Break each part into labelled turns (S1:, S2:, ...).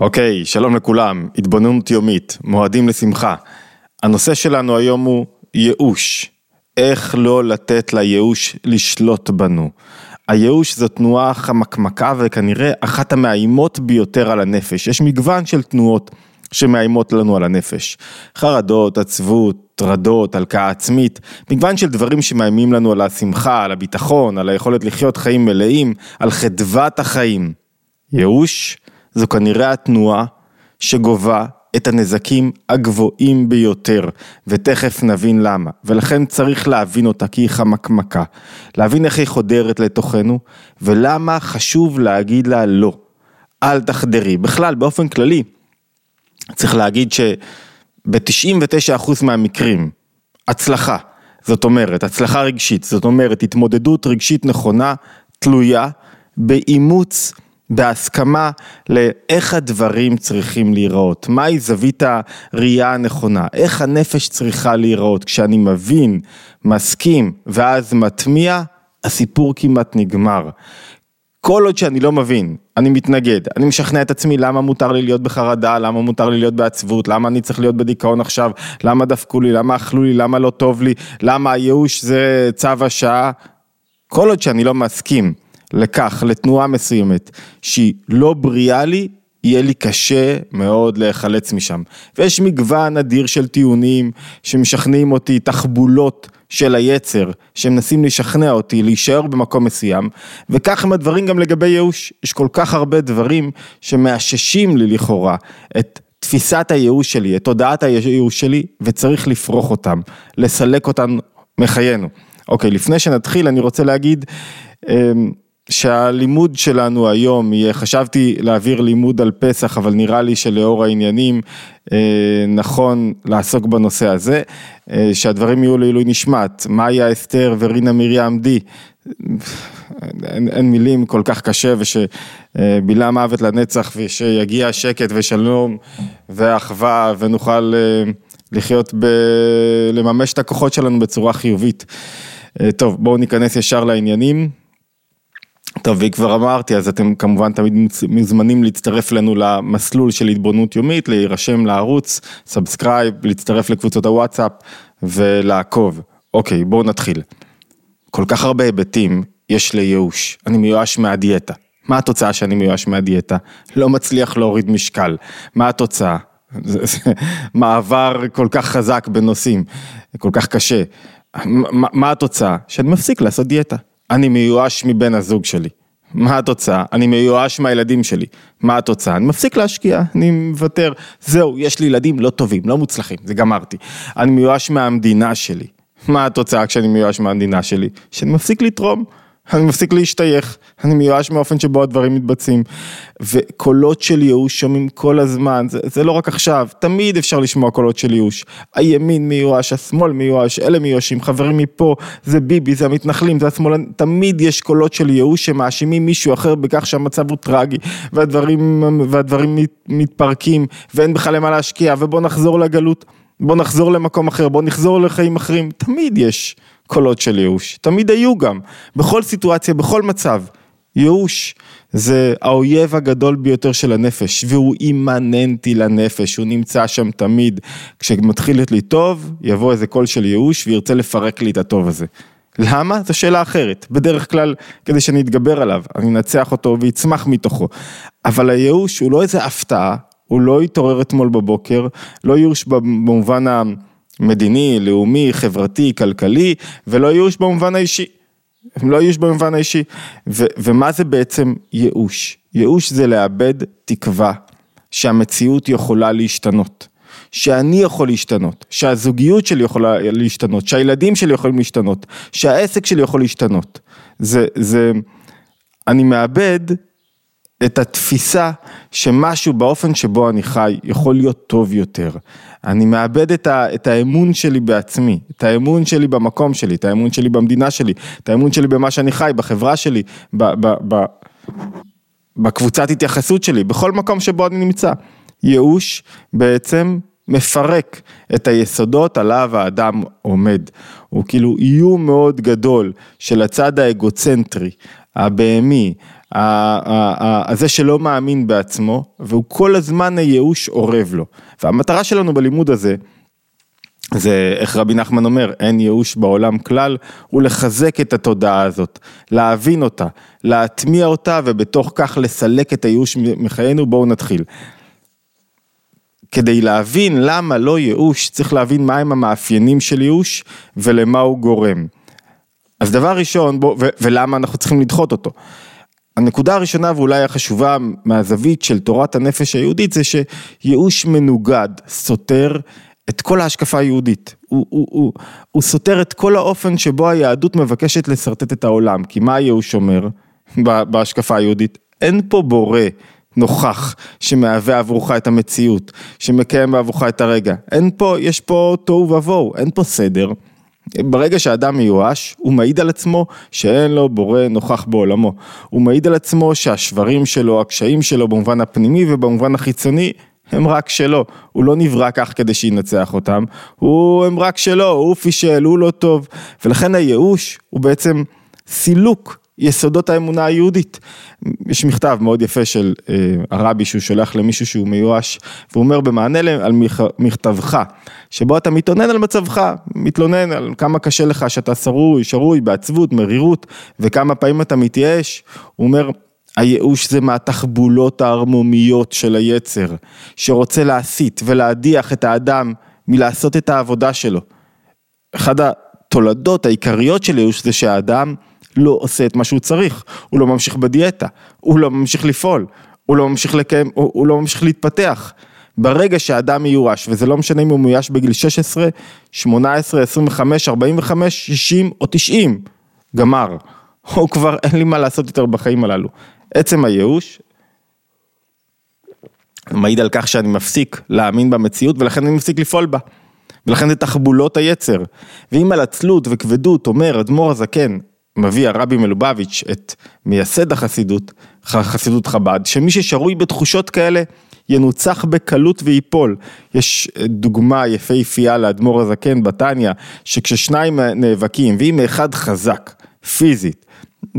S1: אוקיי, שלום לכולם, התבוננות יומית, מועדים לשמחה. הנושא שלנו היום הוא ייאוש. איך לא לתת לייאוש לשלוט בנו. הייאוש זו תנועה חמקמקה וכנראה אחת המאיימות ביותר על הנפש. יש מגוון של תנועות שמאיימות לנו על הנפש. חרדות, עצבות, טרדות, הלקאה עצמית, מגוון של דברים שמאיימים לנו על השמחה, על הביטחון, על היכולת לחיות חיים מלאים, על חדוות החיים. ייאוש זו כנראה התנועה שגובה את הנזקים הגבוהים ביותר, ותכף נבין למה, ולכן צריך להבין אותה כי היא חמקמקה, להבין איך היא חודרת לתוכנו, ולמה חשוב להגיד לה לא, אל תחדרי, בכלל באופן כללי, צריך להגיד שב-99% מהמקרים, הצלחה, זאת אומרת, הצלחה רגשית, זאת אומרת, התמודדות רגשית נכונה, תלויה באימוץ בהסכמה לאיך הדברים צריכים להיראות, מהי זווית הראייה הנכונה, איך הנפש צריכה להיראות, כשאני מבין, מסכים ואז מטמיע, הסיפור כמעט נגמר. כל עוד שאני לא מבין, אני מתנגד, אני משכנע את עצמי למה מותר לי להיות בחרדה, למה מותר לי להיות בעצבות, למה אני צריך להיות בדיכאון עכשיו, למה דפקו לי, למה אכלו לי, למה לא טוב לי, למה הייאוש זה צו השעה, כל עוד שאני לא מסכים לכך, לתנועה מסוימת, שהיא לא בריאה לי, יהיה לי קשה מאוד להיחלץ משם. ויש מגוון אדיר של טיעונים שמשכנעים אותי, תחבולות של היצר, שמנסים לשכנע אותי להישאר במקום מסוים, וכך הם הדברים גם לגבי ייאוש. יש כל כך הרבה דברים שמאששים לי לכאורה את תפיסת הייאוש שלי, את תודעת הייאוש שלי, וצריך לפרוח אותם, לסלק אותם מחיינו. אוקיי, לפני שנתחיל אני רוצה להגיד, אמ, שהלימוד שלנו היום יהיה, חשבתי להעביר לימוד על פסח, אבל נראה לי שלאור העניינים אה, נכון לעסוק בנושא הזה, אה, שהדברים יהיו לעילוי נשמת, מאיה אסתר ורינה מרים די, אין, אין מילים כל כך קשה ושבילה מוות לנצח ושיגיע שקט ושלום ואחווה ונוכל אה, לחיות, ב... לממש את הכוחות שלנו בצורה חיובית. טוב, בואו ניכנס ישר לעניינים. טוב, וכבר אמרתי, אז אתם כמובן תמיד מוזמנים להצטרף אלינו למסלול של התבוננות יומית, להירשם לערוץ, subscribe, להצטרף לקבוצות הוואטסאפ ולעקוב. אוקיי, בואו נתחיל. כל כך הרבה היבטים יש לייאוש, אני מיואש מהדיאטה. מה התוצאה שאני מיואש מהדיאטה? לא מצליח להוריד משקל. מה התוצאה? מעבר כל כך חזק בנושאים, כל כך קשה. מה, מה התוצאה? שאני מפסיק לעשות דיאטה. אני מיואש מבן הזוג שלי. מה התוצאה? אני מיואש מהילדים שלי. מה התוצאה? אני מפסיק להשקיע, אני מוותר. זהו, יש לי ילדים לא טובים, לא מוצלחים, זה גמרתי. אני מיואש מהמדינה שלי. מה התוצאה כשאני מיואש מהמדינה שלי? שאני מפסיק לתרום. אני מפסיק להשתייך, אני מיואש מאופן שבו הדברים מתבצעים. וקולות של ייאוש שומעים כל הזמן, זה, זה לא רק עכשיו, תמיד אפשר לשמוע קולות של ייאוש. הימין מיואש, השמאל מיואש, אלה מיואשים, חברים מפה, זה ביבי, זה המתנחלים, זה השמאלן, תמיד יש קולות של ייאוש שמאשימים מישהו אחר בכך שהמצב הוא טרגי, והדברים, והדברים מת, מתפרקים, ואין בכלל למה להשקיע, ובוא נחזור לגלות. בוא נחזור למקום אחר, בוא נחזור לחיים אחרים, תמיד יש קולות של ייאוש, תמיד היו גם, בכל סיטואציה, בכל מצב. ייאוש זה האויב הגדול ביותר של הנפש, והוא אימננטי לנפש, הוא נמצא שם תמיד. כשמתחיל לי טוב, יבוא איזה קול של ייאוש וירצה לפרק לי את הטוב הזה. למה? זו שאלה אחרת. בדרך כלל, כדי שאני אתגבר עליו, אני אנצח אותו ויצמח מתוכו. אבל הייאוש הוא לא איזה הפתעה, הוא לא התעורר אתמול בבוקר, לא ייאוש במובן המדיני, לאומי, חברתי, כלכלי, ולא ייאוש במובן האישי. הם לא ייאוש במובן האישי. ו- ומה זה בעצם ייאוש? ייאוש זה לאבד תקווה שהמציאות יכולה להשתנות. שאני יכול להשתנות, שהזוגיות שלי יכולה להשתנות, שהילדים שלי יכולים להשתנות, שהעסק שלי יכול להשתנות. זה, זה, אני מאבד את התפיסה שמשהו באופן שבו אני חי יכול להיות טוב יותר. אני מאבד את, ה, את האמון שלי בעצמי, את האמון שלי במקום שלי, את האמון שלי במדינה שלי, את האמון שלי במה שאני חי, בחברה שלי, ב, ב, ב, בקבוצת התייחסות שלי, בכל מקום שבו אני נמצא. ייאוש בעצם מפרק את היסודות עליו האדם עומד. הוא כאילו איום מאוד גדול של הצד האגוצנטרי, הבהמי, הזה שלא מאמין בעצמו, והוא כל הזמן הייאוש אורב לו. והמטרה שלנו בלימוד הזה, זה איך רבי נחמן אומר, אין ייאוש בעולם כלל, הוא לחזק את התודעה הזאת, להבין אותה, להטמיע אותה ובתוך כך לסלק את הייאוש מחיינו, בואו נתחיל. כדי להבין למה לא ייאוש, צריך להבין מהם המאפיינים של ייאוש ולמה הוא גורם. אז דבר ראשון, בוא, ו- ולמה אנחנו צריכים לדחות אותו. הנקודה הראשונה ואולי החשובה מהזווית של תורת הנפש היהודית זה שייאוש מנוגד, סותר את כל ההשקפה היהודית. הוא, הוא, הוא, הוא סותר את כל האופן שבו היהדות מבקשת לשרטט את העולם. כי מה הייאוש אומר בהשקפה היהודית? אין פה בורא נוכח שמהווה עבורך את המציאות, שמקיים עבורך את הרגע. אין פה, יש פה תוהו ובוהו, אין פה סדר. ברגע שאדם מיואש, הוא מעיד על עצמו שאין לו בורא נוכח בעולמו. הוא מעיד על עצמו שהשברים שלו, הקשיים שלו במובן הפנימי ובמובן החיצוני, הם רק שלו. הוא לא נברא כך כדי שינצח אותם, הוא, הם רק שלו, הוא פישל, הוא לא טוב. ולכן הייאוש הוא בעצם סילוק יסודות האמונה היהודית. יש מכתב מאוד יפה של אה, הרבי שהוא שולח למישהו שהוא מיואש, והוא אומר במענה על מכתבך, שבו אתה מתלונן על מצבך, מתלונן על כמה קשה לך שאתה שרוי, שרוי, בעצבות, מרירות, וכמה פעמים אתה מתייאש, הוא אומר, הייאוש זה מהתחבולות הערמומיות של היצר, שרוצה להסית ולהדיח את האדם מלעשות את העבודה שלו. אחד התולדות העיקריות של ייאוש זה שהאדם לא עושה את מה שהוא צריך, הוא לא ממשיך בדיאטה, הוא לא ממשיך לפעול, הוא לא ממשיך לקיים, הוא, הוא לא ממשיך להתפתח. ברגע שהאדם מיואש, וזה לא משנה אם הוא מיואש בגיל 16, 18, 25, 45, 60 או 90, גמר. הוא כבר אין לי מה לעשות יותר בחיים הללו. עצם הייאוש מעיד על כך שאני מפסיק להאמין במציאות ולכן אני מפסיק לפעול בה. ולכן זה תחבולות היצר. ואם על עצלות וכבדות אומר אדמו"ר הזקן, מביא הרבי מלובביץ' את מייסד החסידות, חסידות חב"ד, שמי ששרוי בתחושות כאלה ינוצח בקלות וייפול. יש דוגמה יפהפייה לאדמו"ר הזקן בתניא, שכששניים נאבקים, ואם אחד חזק, פיזית,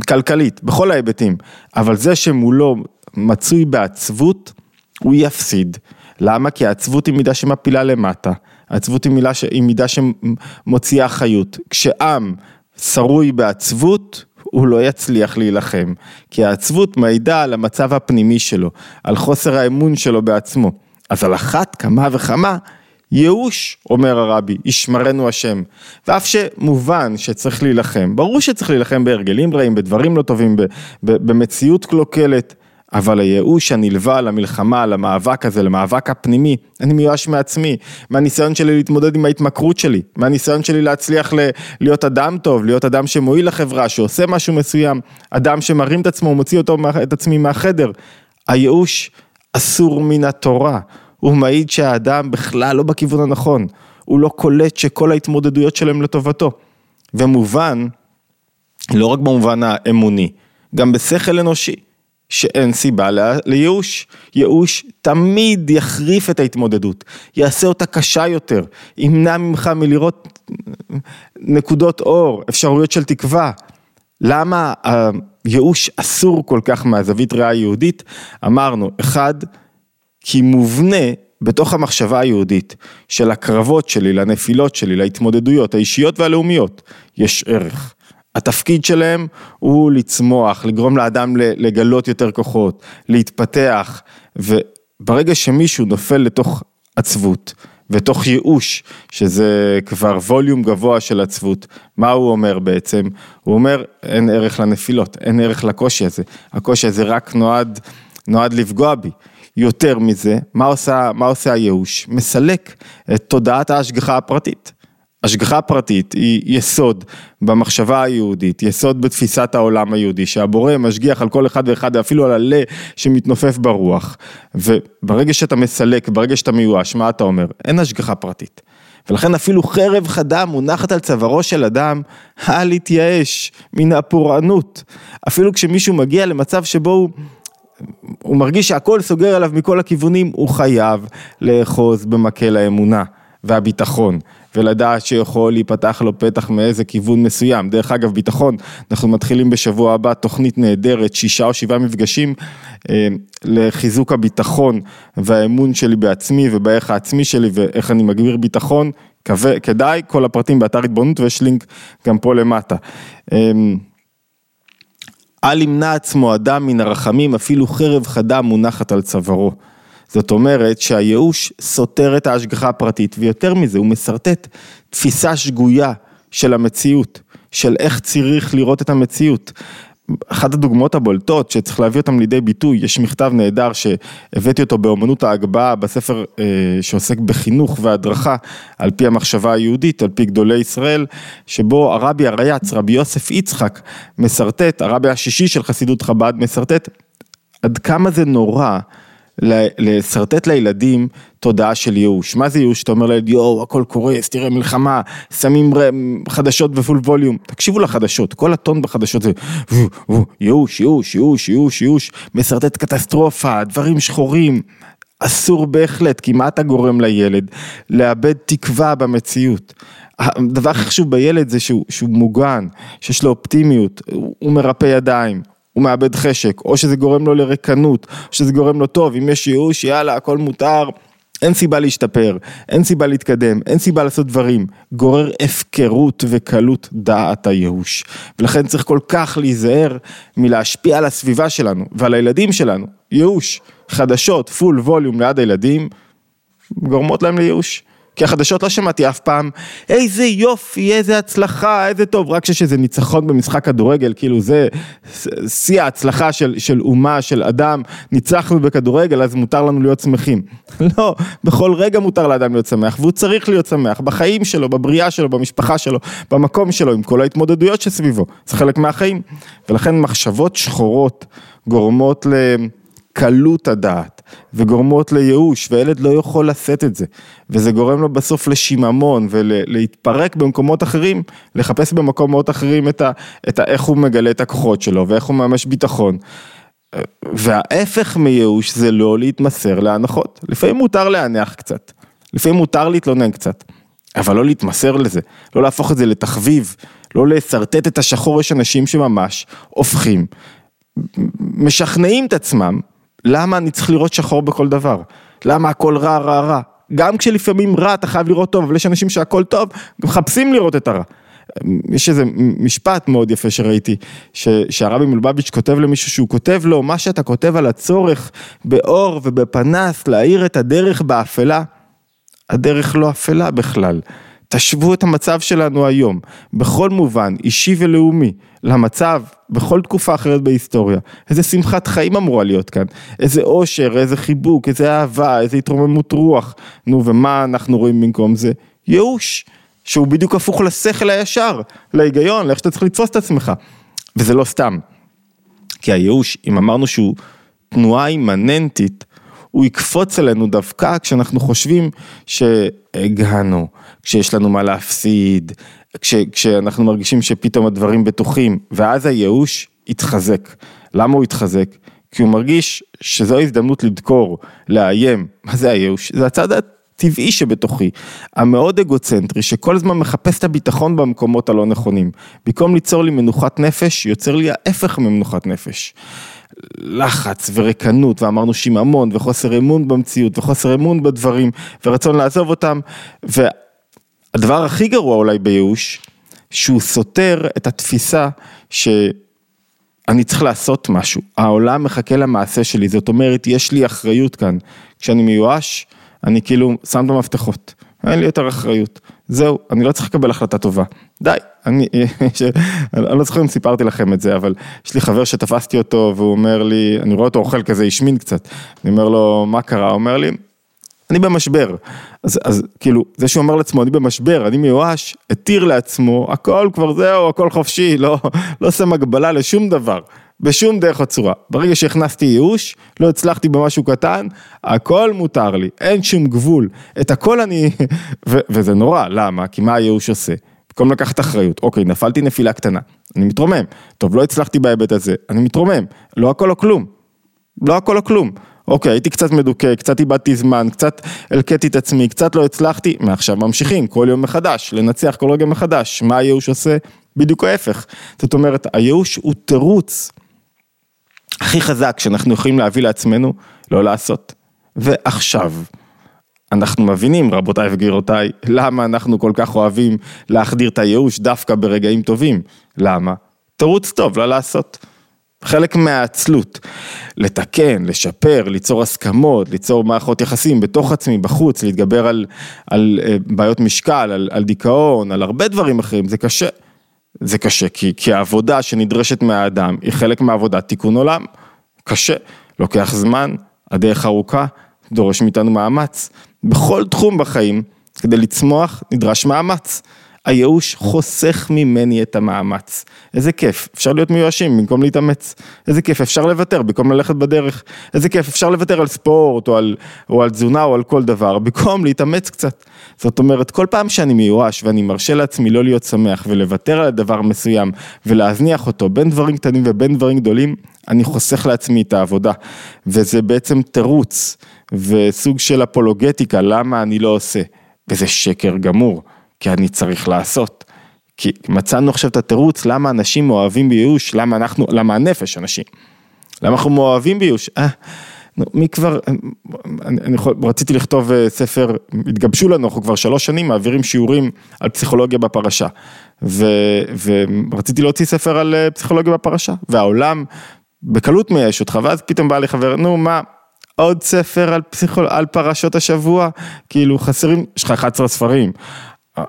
S1: כלכלית, בכל ההיבטים, אבל זה שמולו מצוי בעצבות, הוא יפסיד. למה? כי העצבות היא מידה שמפילה למטה, העצבות היא, ש... היא מידה שמוציאה חיות. כשעם שרוי בעצבות, הוא לא יצליח להילחם, כי העצבות מעידה על המצב הפנימי שלו, על חוסר האמון שלו בעצמו. אז על אחת כמה וכמה, ייאוש, אומר הרבי, ישמרנו השם. ואף שמובן שצריך להילחם, ברור שצריך להילחם בהרגלים רעים, בדברים לא טובים, במציאות קלוקלת, אבל הייאוש הנלווה למלחמה, למאבק הזה, למאבק הפנימי, אני מיואש מעצמי, מהניסיון שלי להתמודד עם ההתמכרות שלי, מהניסיון שלי להצליח ל- להיות אדם טוב, להיות אדם שמועיל לחברה, שעושה משהו מסוים, אדם שמרים את עצמו, מוציא אותו, את עצמי מהחדר. הייאוש אסור מן התורה, הוא מעיד שהאדם בכלל לא בכיוון הנכון, הוא לא קולט שכל ההתמודדויות שלהם לטובתו. ומובן, לא רק במובן האמוני, גם בשכל אנושי. שאין סיבה לייאוש. ייאוש תמיד יחריף את ההתמודדות, יעשה אותה קשה יותר, ימנע ממך מלראות נקודות אור, אפשרויות של תקווה. למה הייאוש אסור כל כך מהזווית ראייה היהודית? אמרנו, אחד, כי מובנה בתוך המחשבה היהודית של הקרבות שלי, לנפילות שלי, להתמודדויות האישיות והלאומיות, יש ערך. התפקיד שלהם הוא לצמוח, לגרום לאדם לגלות יותר כוחות, להתפתח, וברגע שמישהו נופל לתוך עצבות ותוך ייאוש, שזה כבר ווליום גבוה של עצבות, מה הוא אומר בעצם? הוא אומר אין ערך לנפילות, אין ערך לקושי הזה, הקושי הזה רק נועד, נועד לפגוע בי. יותר מזה, מה עושה, מה עושה הייאוש? מסלק את תודעת ההשגחה הפרטית. השגחה פרטית היא יסוד במחשבה היהודית, יסוד בתפיסת העולם היהודי, שהבורא משגיח על כל אחד ואחד, אפילו על הלה שמתנופף ברוח. וברגע שאתה מסלק, ברגע שאתה מיואש, מה אתה אומר? אין השגחה פרטית. ולכן אפילו חרב חדה מונחת על צווארו של אדם, אל יתייאש מן הפורענות. אפילו כשמישהו מגיע למצב שבו הוא... הוא מרגיש שהכל סוגר עליו מכל הכיוונים, הוא חייב לאחוז במקל האמונה והביטחון. ולדעת שיכול להיפתח לו פתח מאיזה כיוון מסוים. דרך אגב, ביטחון, אנחנו מתחילים בשבוע הבא תוכנית נהדרת, שישה או שבעה מפגשים אה, לחיזוק הביטחון והאמון שלי בעצמי ובערך העצמי שלי ואיך אני מגביר ביטחון. כדאי, כל הפרטים באתר התבוננות ויש לינק גם פה למטה. אה, אל ימנע עצמו אדם מן הרחמים, אפילו חרב חדה מונחת על צווארו. זאת אומרת שהייאוש סותר את ההשגחה הפרטית, ויותר מזה, הוא משרטט תפיסה שגויה של המציאות, של איך צריך לראות את המציאות. אחת הדוגמאות הבולטות שצריך להביא אותם לידי ביטוי, יש מכתב נהדר שהבאתי אותו באומנות ההגבהה בספר אה, שעוסק בחינוך והדרכה על פי המחשבה היהודית, על פי גדולי ישראל, שבו הרבי הרייץ, רבי יוסף יצחק, משרטט, הרבי השישי של חסידות חב"ד, משרטט עד כמה זה נורא לשרטט לילדים תודעה של ייאוש. מה זה ייאוש? אתה אומר לילד, יואו, הכל קורס, תראה מלחמה, שמים חדשות בפול ווליום. תקשיבו לחדשות, כל הטון בחדשות זה ייאוש, ייאוש, ייאוש, ייאוש, ייאוש, משרטט קטסטרופה, דברים שחורים. אסור בהחלט, כי מה אתה גורם לילד? לאבד תקווה במציאות. הדבר הכי חשוב בילד זה שהוא, שהוא מוגן, שיש לו אופטימיות, הוא מרפא ידיים, הוא מאבד חשק, או שזה גורם לו לרקנות, או שזה גורם לו טוב, אם יש ייאוש, יאללה, הכל מותר, אין סיבה להשתפר, אין סיבה להתקדם, אין סיבה לעשות דברים, גורר הפקרות וקלות דעת הייאוש. ולכן צריך כל כך להיזהר מלהשפיע על הסביבה שלנו ועל הילדים שלנו. ייאוש, חדשות, פול ווליום ליד הילדים, גורמות להם לייאוש. כי החדשות לא שמעתי אף פעם, איזה יופי, איזה הצלחה, איזה טוב, רק שיש איזה ניצחון במשחק כדורגל, כאילו זה שיא ההצלחה של, של אומה, של אדם, ניצחנו בכדורגל, אז מותר לנו להיות שמחים. לא, בכל רגע מותר לאדם להיות שמח, והוא צריך להיות שמח, בחיים שלו, בבריאה שלו, במשפחה שלו, במקום שלו, עם כל ההתמודדויות שסביבו, זה חלק מהחיים. ולכן מחשבות שחורות גורמות לקלות הדעת. וגורמות לייאוש, וילד לא יכול לשאת את זה, וזה גורם לו בסוף לשיממון ולהתפרק במקומות אחרים, לחפש במקומות אחרים את, ה, את ה, איך הוא מגלה את הכוחות שלו ואיך הוא ממש ביטחון. וההפך מייאוש זה לא להתמסר להנחות, לפעמים מותר להניח קצת, לפעמים מותר להתלונן קצת, אבל לא להתמסר לזה, לא להפוך את זה לתחביב, לא לשרטט את השחור, יש אנשים שממש הופכים, משכנעים את עצמם למה אני צריך לראות שחור בכל דבר? למה הכל רע, רע, רע? גם כשלפעמים רע אתה חייב לראות טוב, אבל יש אנשים שהכל טוב, מחפשים לראות את הרע. יש איזה משפט מאוד יפה שראיתי, ש, שהרבי מלובביץ' כותב למישהו שהוא כותב לו, מה שאתה כותב על הצורך באור ובפנס להאיר את הדרך באפלה, הדרך לא אפלה בכלל. תשוו את המצב שלנו היום, בכל מובן, אישי ולאומי, למצב בכל תקופה אחרת בהיסטוריה. איזה שמחת חיים אמורה להיות כאן, איזה אושר, איזה חיבוק, איזה אהבה, איזה התרוממות רוח. נו, ומה אנחנו רואים במקום זה? ייאוש, שהוא בדיוק הפוך לשכל הישר, להיגיון, לאיך שאתה צריך לתפוס את עצמך. וזה לא סתם. כי הייאוש, אם אמרנו שהוא תנועה אימננטית, הוא יקפוץ עלינו דווקא כשאנחנו חושבים שהגענו, כשיש לנו מה להפסיד, כש, כשאנחנו מרגישים שפתאום הדברים בטוחים, ואז הייאוש יתחזק. למה הוא יתחזק? כי הוא מרגיש שזו הזדמנות לדקור, לאיים. מה זה הייאוש? זה הצד הטבעי שבתוכי, המאוד אגוצנטרי, שכל הזמן מחפש את הביטחון במקומות הלא נכונים. במקום ליצור לי מנוחת נפש, יוצר לי ההפך ממנוחת נפש. לחץ וריקנות ואמרנו שיממון וחוסר אמון במציאות וחוסר אמון בדברים ורצון לעזוב אותם והדבר הכי גרוע אולי בייאוש שהוא סותר את התפיסה שאני צריך לעשות משהו, העולם מחכה למעשה שלי, זאת אומרת יש לי אחריות כאן, כשאני מיואש אני כאילו שם את המפתחות, אין לי יותר אחריות, זהו, אני לא צריך לקבל החלטה טובה, די, אני, אני לא זוכר אם סיפרתי לכם את זה, אבל יש לי חבר שתפסתי אותו והוא אומר לי, אני רואה אותו אוכל כזה, השמין קצת, אני אומר לו, מה קרה? הוא אומר לי, אני במשבר. אז, אז כאילו, זה שהוא אומר לעצמו, אני במשבר, אני מיואש, התיר לעצמו, הכל כבר זהו, הכל חופשי, לא, לא שם הגבלה לשום דבר, בשום דרך או צורה. ברגע שהכנסתי ייאוש, לא הצלחתי במשהו קטן, הכל מותר לי, אין שום גבול. את הכל אני, ו, וזה נורא, למה? כי מה הייאוש עושה? במקום לקחת אחריות, אוקיי, נפלתי נפילה קטנה, אני מתרומם, טוב, לא הצלחתי בהיבט הזה, אני מתרומם, לא הכל או כלום, לא הכל או כלום, אוקיי, הייתי קצת מדוכא, קצת איבדתי זמן, קצת הלקטתי את עצמי, קצת לא הצלחתי, מעכשיו ממשיכים, כל יום מחדש, לנצח כל רגע מחדש. מה הייאוש עושה? בדיוק ההפך. זאת אומרת, הייאוש הוא תירוץ הכי חזק שאנחנו יכולים להביא לעצמנו לא לעשות. ועכשיו, אנחנו מבינים, רבותיי וגבירותיי, למה אנחנו כל כך אוהבים להחדיר את הייאוש דווקא ברגעים טובים. למה? תירוץ טוב, לא לעשות. חלק מהעצלות, לתקן, לשפר, ליצור הסכמות, ליצור מערכות יחסים בתוך עצמי, בחוץ, להתגבר על, על אה, בעיות משקל, על, על דיכאון, על הרבה דברים אחרים, זה קשה. זה קשה, כי, כי העבודה שנדרשת מהאדם היא חלק מעבודת תיקון עולם. קשה, לוקח זמן, הדרך ארוכה, דורש מאיתנו מאמץ. בכל תחום בחיים, כדי לצמוח, נדרש מאמץ. הייאוש חוסך ממני את המאמץ. איזה כיף, אפשר להיות מיואשים במקום להתאמץ. איזה כיף, אפשר לוותר במקום ללכת בדרך. איזה כיף, אפשר לוותר על ספורט או על, או על תזונה או על כל דבר, במקום להתאמץ קצת. זאת אומרת, כל פעם שאני מיואש ואני מרשה לעצמי לא להיות שמח ולוותר על דבר מסוים ולהזניח אותו בין דברים קטנים ובין דברים גדולים, אני חוסך לעצמי את העבודה. וזה בעצם תירוץ וסוג של אפולוגטיקה, למה אני לא עושה. וזה שקר גמור. כי אני צריך לעשות. כי מצאנו עכשיו את התירוץ למה אנשים מאוהבים בייאוש, למה אנחנו, למה הנפש אנשים. למה אנחנו מאוהבים בייאוש? אה, נו, מי כבר, אני, אני יכול, רציתי לכתוב אה, ספר, התגבשו לנו, אנחנו כבר שלוש שנים מעבירים שיעורים על פסיכולוגיה בפרשה. ו, ורציתי להוציא ספר על אה, פסיכולוגיה בפרשה, והעולם בקלות מייאש אותך, ואז פתאום בא לי חבר, נו מה, עוד ספר על פסיכול... על פרשות השבוע, כאילו חסרים, יש לך 11 ספרים.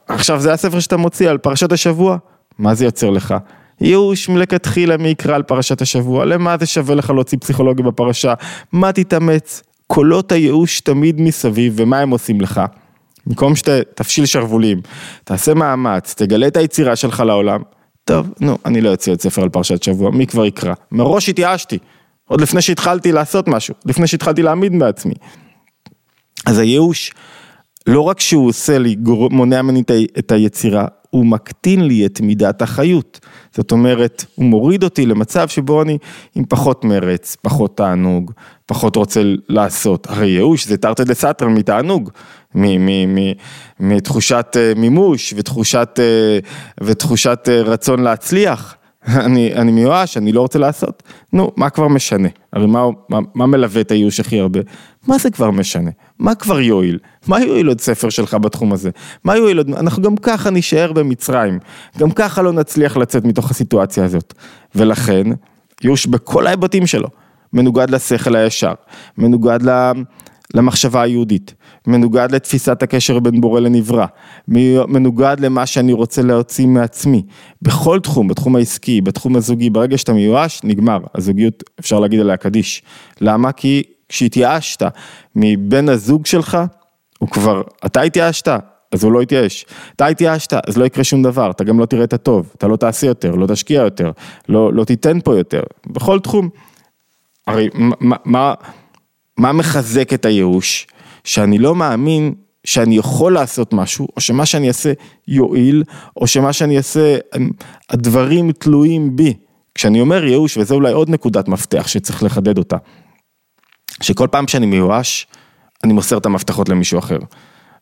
S1: עכשיו זה הספר שאתה מוציא על פרשת השבוע, מה זה יוצר לך? ייאוש מלכתחילה מי יקרא על פרשת השבוע, למה זה שווה לך להוציא פסיכולוגיה בפרשה, מה תתאמץ, קולות הייאוש תמיד מסביב, ומה הם עושים לך? במקום שתפשיל שרוולים, תעשה מאמץ, תגלה את היצירה שלך לעולם, טוב, נו, אני לא אוציא עוד ספר על פרשת שבוע, מי כבר יקרא? מראש התייאשתי, עוד לפני שהתחלתי לעשות משהו, לפני שהתחלתי להעמיד בעצמי. אז הייאוש לא רק שהוא עושה לי, מונע ממני את היצירה, הוא מקטין לי את מידת החיות. זאת אומרת, הוא מוריד אותי למצב שבו אני עם פחות מרץ, פחות תענוג, פחות רוצה לעשות. הרי ייאוש זה תרתי דה סתרא מתענוג, מתחושת אה, מימוש ותחושת, אה, ותחושת אה, רצון להצליח. אני, אני מיואש, אני לא רוצה לעשות. נו, מה כבר משנה? הרי מה, מה, מה מלווה את הייאוש הכי הרבה? מה זה כבר משנה? מה כבר יועיל? מה יועיל עוד ספר שלך בתחום הזה? מה יועיל עוד? אנחנו גם ככה נישאר במצרים. גם ככה לא נצליח לצאת מתוך הסיטואציה הזאת. ולכן, ייאוש בכל ההיבטים שלו. מנוגד לשכל הישר, מנוגד למחשבה היהודית, מנוגד לתפיסת הקשר בין בורא לנברא, מנוגד למה שאני רוצה להוציא מעצמי, בכל תחום, בתחום העסקי, בתחום הזוגי, ברגע שאתה מיואש, נגמר, הזוגיות אפשר להגיד עליה קדיש. למה? כי כשהתייאשת מבן הזוג שלך, הוא כבר, אתה התייאשת, אז הוא לא יתייאש. אתה התייאשת, אז לא יקרה שום דבר, אתה גם לא תראה את הטוב, אתה לא תעשה יותר, לא תשקיע יותר, לא, לא תיתן פה יותר, בכל תחום. הרי מה, מה, מה מחזק את הייאוש? שאני לא מאמין שאני יכול לעשות משהו, או שמה שאני אעשה יועיל, או שמה שאני אעשה, הדברים תלויים בי. כשאני אומר ייאוש, וזה אולי עוד נקודת מפתח שצריך לחדד אותה, שכל פעם שאני מיואש, אני מוסר את המפתחות למישהו אחר.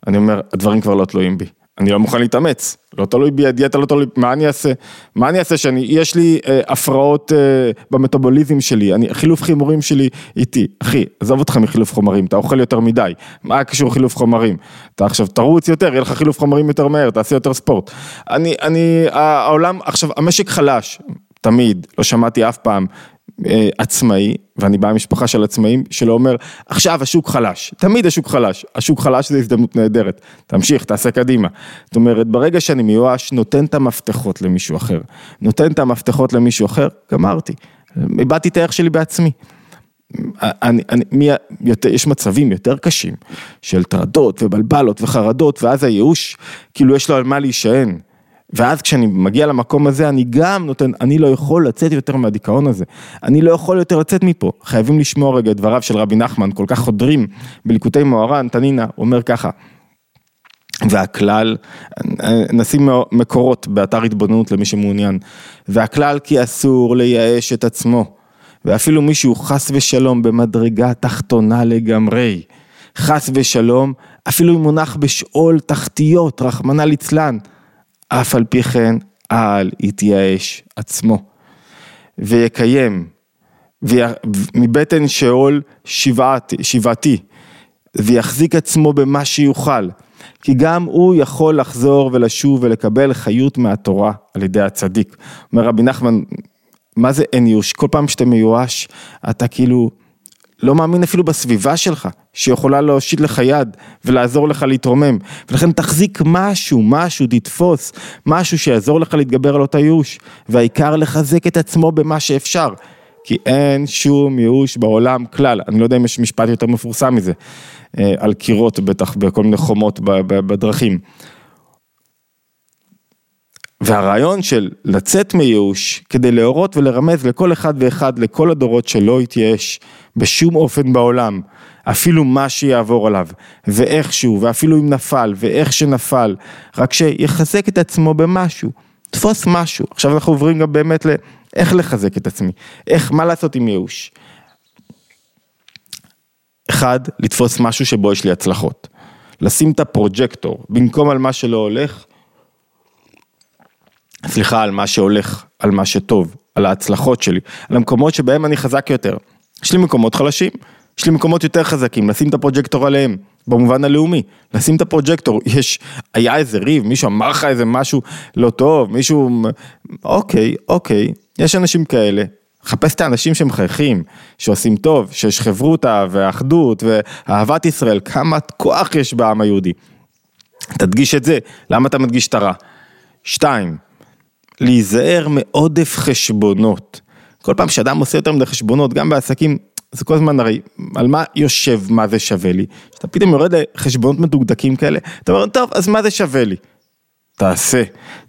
S1: אני אומר, הדברים כבר לא תלויים בי. אני לא מוכן להתאמץ, לא תלוי בי, הדיאטה לא תלוי, מה אני אעשה? מה אני אעשה שאני, יש לי אה, הפרעות אה, במטאבוליזם שלי, אני, חילוף חימורים שלי איתי, אחי, עזוב אותך מחילוף חומרים, אתה אוכל יותר מדי, מה קשור חילוף חומרים? אתה עכשיו תרוץ יותר, יהיה לך חילוף חומרים יותר מהר, תעשה יותר ספורט. אני, אני, העולם, עכשיו, המשק חלש, תמיד, לא שמעתי אף פעם אה, עצמאי, ואני בא ממשפחה של עצמאים, שלא אומר, עכשיו השוק חלש, תמיד השוק חלש, השוק חלש זה הזדמנות נהדרת, תמשיך, תעשה קדימה. זאת אומרת, ברגע שאני מיואש, נותן את המפתחות למישהו אחר, נותן את המפתחות למישהו אחר, גמרתי, איבדתי את הערך שלי בעצמי. אני, אני, מי, יותר, יש מצבים יותר קשים של טרדות ובלבלות וחרדות, ואז הייאוש, כאילו יש לו על מה להישען. ואז כשאני מגיע למקום הזה, אני גם נותן, אני לא יכול לצאת יותר מהדיכאון הזה. אני לא יכול יותר לצאת מפה. חייבים לשמוע רגע את דבריו של רבי נחמן, כל כך חודרים בליקוטי מוהר"ן, תנינה, אומר ככה. והכלל, נשים מקורות באתר התבוננות למי שמעוניין, והכלל כי אסור לייאש את עצמו, ואפילו מישהו חס ושלום במדרגה תחתונה לגמרי, חס ושלום, אפילו אם מונח בשאול תחתיות, רחמנא ליצלן, אף על פי כן אל יתייאש עצמו, ויקיים מבטן שאול שבעתי, שבעתי, ויחזיק עצמו במה שיוכל, כי גם הוא יכול לחזור ולשוב ולקבל חיות מהתורה על ידי הצדיק. אומר רבי נחמן, מה זה אין ייאוש? כל פעם שאתה מיואש, אתה כאילו לא מאמין אפילו בסביבה שלך, שיכולה להושיט לך יד ולעזור לך להתרומם. ולכן תחזיק משהו, משהו, תתפוס, משהו שיעזור לך להתגבר על אותה ייאוש. והעיקר לחזק את עצמו במה שאפשר. כי אין שום ייאוש בעולם כלל, אני לא יודע אם יש משפט יותר מפורסם מזה, אה, על קירות בטח, בכל מיני חומות בדרכים. והרעיון של לצאת מייאוש כדי להורות ולרמז לכל אחד ואחד, לכל הדורות שלא יתייאש בשום אופן בעולם, אפילו מה שיעבור עליו, ואיכשהו, ואפילו אם נפל, ואיך שנפל, רק שיחזק את עצמו במשהו, תפוס משהו. עכשיו אנחנו עוברים גם באמת לאיך לחזק את עצמי, איך, מה לעשות עם ייאוש. אחד, לתפוס משהו שבו יש לי הצלחות. לשים את הפרוג'קטור, במקום על מה שלא הולך, סליחה, על מה שהולך, על מה שטוב, על ההצלחות שלי, על המקומות שבהם אני חזק יותר. יש לי מקומות חלשים, יש לי מקומות יותר חזקים, לשים את הפרוג'קטור עליהם, במובן הלאומי, לשים את הפרוג'קטור, יש, היה איזה ריב, מישהו אמר לך איזה משהו לא טוב, מישהו, אוקיי, אוקיי, יש אנשים כאלה, חפש את האנשים שמחייכים, שעושים טוב, שיש חברותה ואחדות ואהבת ישראל, כמה כוח יש בעם היהודי. תדגיש את זה, למה אתה מדגיש את הרע? שתיים, להיזהר מעודף חשבונות. כל פעם שאדם עושה יותר מדי חשבונות, גם בעסקים, זה כל הזמן הרי, על מה יושב, מה זה שווה לי? כשאתה פתאום יורד לחשבונות מדוקדקים כאלה, אתה אומר, טוב, אז מה זה שווה לי? תעשה,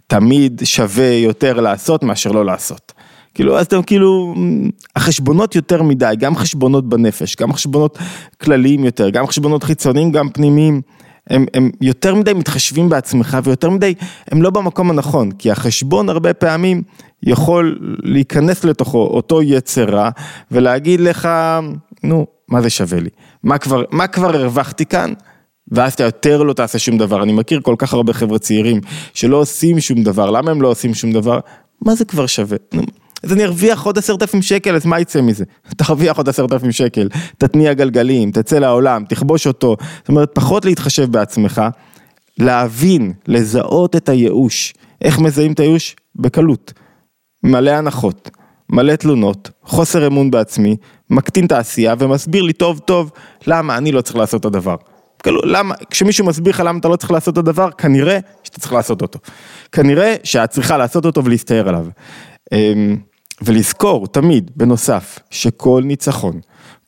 S1: תמיד שווה יותר לעשות מאשר לא לעשות. כאילו, אז אתם כאילו, החשבונות יותר מדי, גם חשבונות בנפש, גם חשבונות כלליים יותר, גם חשבונות חיצוניים, גם פנימיים. הם, הם יותר מדי מתחשבים בעצמך ויותר מדי הם לא במקום הנכון, כי החשבון הרבה פעמים יכול להיכנס לתוכו אותו יצר רע ולהגיד לך, נו, מה זה שווה לי? מה כבר, מה כבר הרווחתי כאן? ואז אתה יותר לא תעשה שום דבר. אני מכיר כל כך הרבה חבר'ה צעירים שלא עושים שום דבר, למה הם לא עושים שום דבר? מה זה כבר שווה? נו. אז אני ארוויח עוד עשרת אלפים שקל, אז מה יצא מזה? תרוויח עוד עשרת אלפים שקל, תתניע גלגלים, תצא לעולם, תכבוש אותו. זאת אומרת, פחות להתחשב בעצמך, להבין, לזהות את הייאוש. איך מזהים את הייאוש? בקלות. מלא הנחות, מלא תלונות, חוסר אמון בעצמי, מקטין את העשייה ומסביר לי טוב טוב למה אני לא צריך לעשות את הדבר. כאילו, למה, כשמישהו מסביר לך למה אתה לא צריך לעשות את הדבר, כנראה שאתה צריך לעשות אותו. כנראה שאת צריכה לעשות אותו ולהסתער עליו. ולזכור תמיד, בנוסף, שכל ניצחון,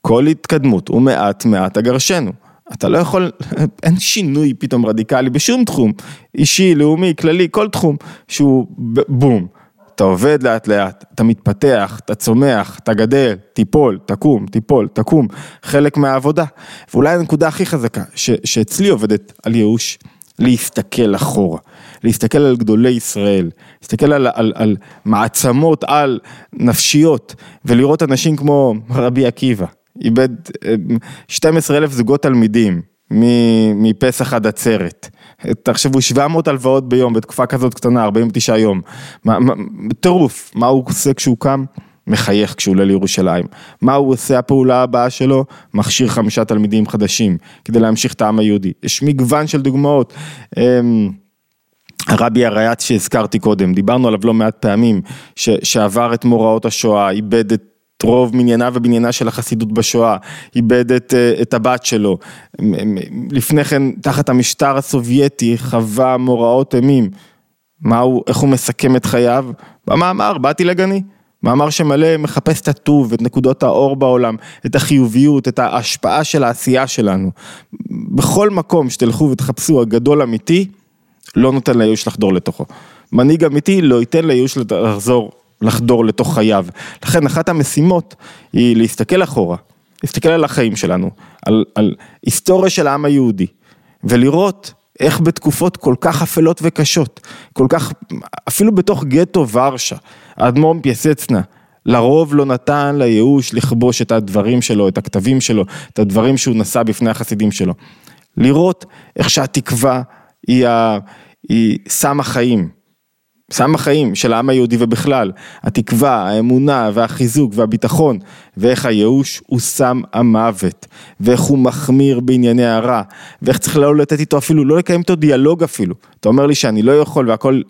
S1: כל התקדמות הוא מעט מעט אגרשנו. אתה לא יכול, אין שינוי פתאום רדיקלי בשום תחום, אישי, לאומי, כללי, כל תחום, שהוא בום. אתה עובד לאט לאט, אתה מתפתח, אתה צומח, אתה גדל, תיפול, תקום, תיפול, תקום, חלק מהעבודה. ואולי הנקודה הכי חזקה, ש, שאצלי עובדת על ייאוש, להסתכל אחורה, להסתכל על גדולי ישראל, להסתכל על, על, על מעצמות על נפשיות ולראות אנשים כמו רבי עקיבא, איבד 12 אה, אלף זוגות תלמידים מפסח עד עצרת. תחשבו 700 הלוואות ביום בתקופה כזאת קטנה, 49 יום. טירוף, מה הוא עושה כשהוא קם? מחייך כשהוא עולה לירושלים. מה הוא עושה הפעולה הבאה שלו? מכשיר חמישה תלמידים חדשים כדי להמשיך את העם היהודי. יש מגוון של דוגמאות. אמ, הרבי הרייץ שהזכרתי קודם, דיברנו עליו לא מעט פעמים, ש, שעבר את מוראות השואה, איבד את רוב מניינה ובניינה של החסידות בשואה, איבד את, אה, את הבת שלו, לפני כן תחת המשטר הסובייטי חווה מוראות אימים, מה הוא, איך הוא מסכם את חייו? במאמר, באתי לגני. מאמר שמלא מחפש את הטוב, את נקודות האור בעולם, את החיוביות, את ההשפעה של העשייה שלנו. בכל מקום שתלכו ותחפשו הגדול אמיתי, לא נותן לייאוש לחדור לתוכו. מנהיג אמיתי לא ייתן לייאוש לחזור, לחדור לתוך חייו. לכן אחת המשימות היא להסתכל אחורה, להסתכל על החיים שלנו, על, על היסטוריה של העם היהודי, ולראות איך בתקופות כל כך אפלות וקשות, כל כך, אפילו בתוך גטו ורשה, האדמו"ר פייסצנה, לרוב לא נתן לייאוש לכבוש את הדברים שלו, את הכתבים שלו, את הדברים שהוא נשא בפני החסידים שלו. לראות איך שהתקווה היא, ה... היא סם החיים, סם החיים של העם היהודי ובכלל, התקווה, האמונה והחיזוק והביטחון, ואיך הייאוש הוא סם המוות, ואיך הוא מחמיר בענייני הרע, ואיך צריך לא לתת איתו אפילו, לא לקיים איתו דיאלוג אפילו. אתה אומר לי שאני לא יכול והכל,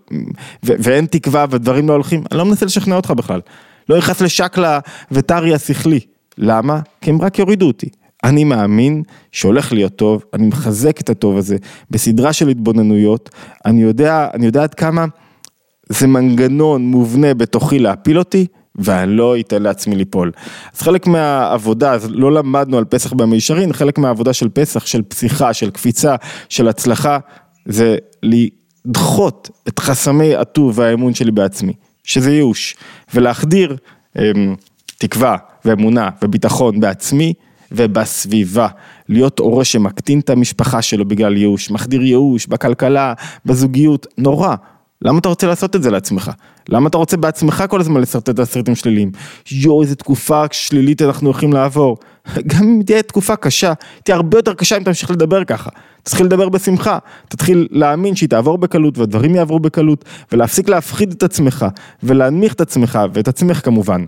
S1: ו- ואין תקווה ודברים לא הולכים, אני לא מנסה לשכנע אותך בכלל. לא נכנס לשקלא וטרי השכלי. למה? כי הם רק יורידו אותי. אני מאמין שהולך להיות טוב, אני מחזק את הטוב הזה בסדרה של התבוננויות, אני יודע, אני יודע עד כמה זה מנגנון מובנה בתוכי להפיל אותי, ואני לא אתן לעצמי ליפול. אז חלק מהעבודה, אז לא למדנו על פסח במישרין, חלק מהעבודה של פסח, של פסיכה, של קפיצה, של הצלחה, זה לדחות את חסמי הטוב והאמון שלי בעצמי, שזה ייאוש, ולהחדיר אמ, תקווה ואמונה וביטחון בעצמי ובסביבה. להיות הורה שמקטין את המשפחה שלו בגלל ייאוש, מחדיר ייאוש בכלכלה, בזוגיות, נורא. למה אתה רוצה לעשות את זה לעצמך? למה אתה רוצה בעצמך כל הזמן לשרטט את הסרטים שליליים? יואו, איזה תקופה שלילית אנחנו הולכים לעבור. גם אם תהיה תקופה קשה, תהיה הרבה יותר קשה אם תמשיך לדבר ככה. תתחיל לדבר בשמחה, תתחיל להאמין שהיא תעבור בקלות והדברים יעברו בקלות, ולהפסיק להפחיד את עצמך, ולהנמיך את עצמך ואת עצמך כמובן.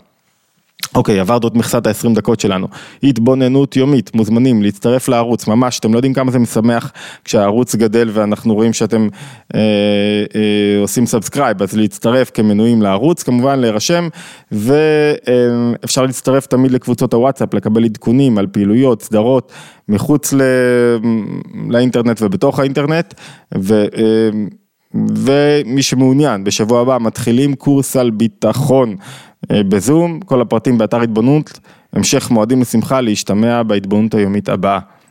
S1: אוקיי, עברנו את מכסת ה-20 דקות שלנו. התבוננות יומית, מוזמנים להצטרף לערוץ, ממש, אתם לא יודעים כמה זה משמח כשהערוץ גדל ואנחנו רואים שאתם אה, אה, עושים subscribe, אז להצטרף כמנויים לערוץ, כמובן להירשם, ואפשר להצטרף תמיד לקבוצות הוואטסאפ, לקבל עדכונים על פעילויות, סדרות, מחוץ ל... לאינטרנט ובתוך האינטרנט, ו... אה, ומי שמעוניין, בשבוע הבא מתחילים קורס על ביטחון. אה, בזום, כל הפרטים באתר התבוננות, המשך מועדים לשמחה להשתמע בהתבוננות היומית הבאה.